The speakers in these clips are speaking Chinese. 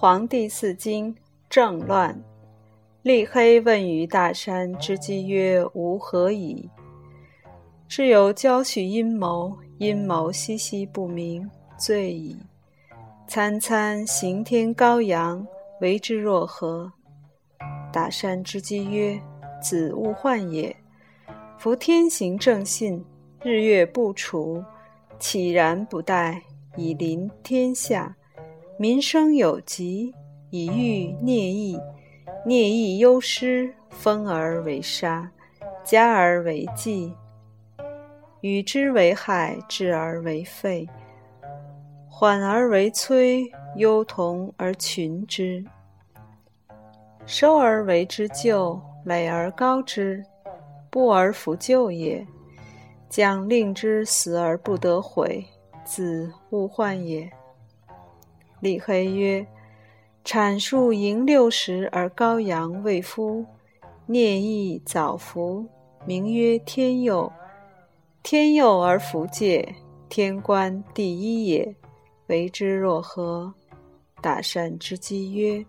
黄帝四经政乱。立黑问于大山之基曰：“吾何矣？”是有交续阴谋，阴谋兮兮不明，罪矣。参参行天高阳，为之若何？大山之基曰：“子勿患也。夫天行正信，日月不除，岂然不待以临天下？民生有疾，以欲孽疫。孽疫忧失，封而为杀，加而为祭，与之为害，治而为废，缓而为摧，忧同而群之。收而为之救，累而高之，不而弗救也。将令之死而不得悔，子勿患也。立黑曰。阐述盈六十而高阳未夫，孽亦早服，名曰天佑。天佑而弗戒，天官第一也。为之若何？大善之基曰：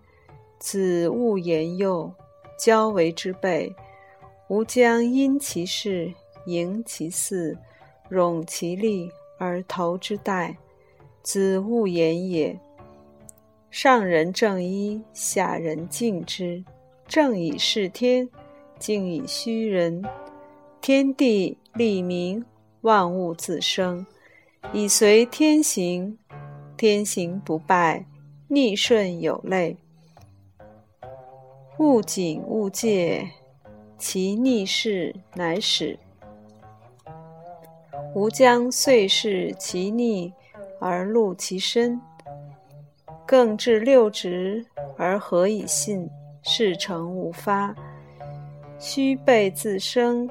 子勿言幼，交为之备。吾将因其事，迎其事，冗其力而投之代。子勿言也。上人正一，下人敬之。正以事天，敬以虚人。天地立民，万物自生，以随天行。天行不败，逆顺有类。勿谨勿戒，其逆事乃始。吾将遂视其逆，而戮其身。更至六职，而何以信？事成无发，须备自生。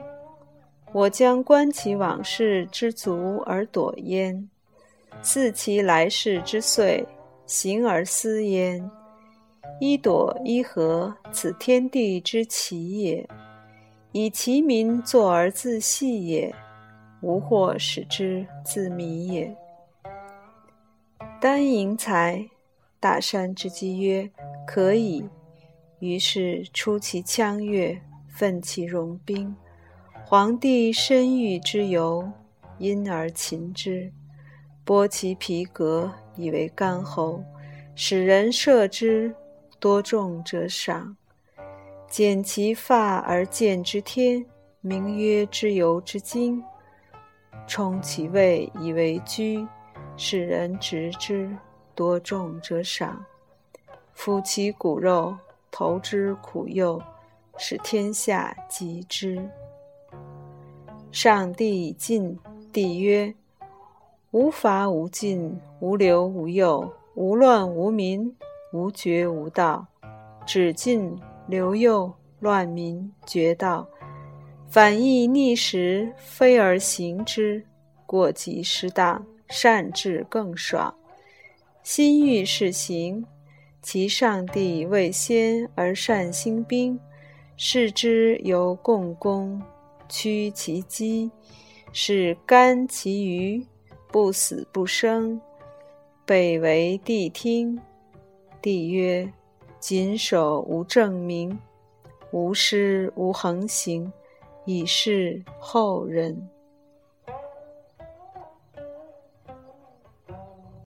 我将观其往事之足而躲焉，自其来世之岁，行而思焉。一躲一合，此天地之奇也。以其民作而自戏也，吾或使之自迷也。丹营财。大山之基曰：“可以。”于是出其羌越，奋其戎兵。皇帝深欲之由，因而擒之，剥其皮革以为干侯，使人射之，多重者赏。剪其发而见之天，名曰之由之精。充其位以为居，使人执之。多重者赏，夫其骨肉，投之苦幼，使天下及之。上帝以尽，帝曰：无法无尽，无留无幼，无乱无民，无绝无道。止尽留幼，乱民绝道，反义逆时，非而行之，过极失当，善治更爽。心欲事行，其上帝为先而善兴兵，视之由共工，屈其机，使甘其余，不死不生。北为帝听，帝曰：谨守无正名，无失无横行，以示后人。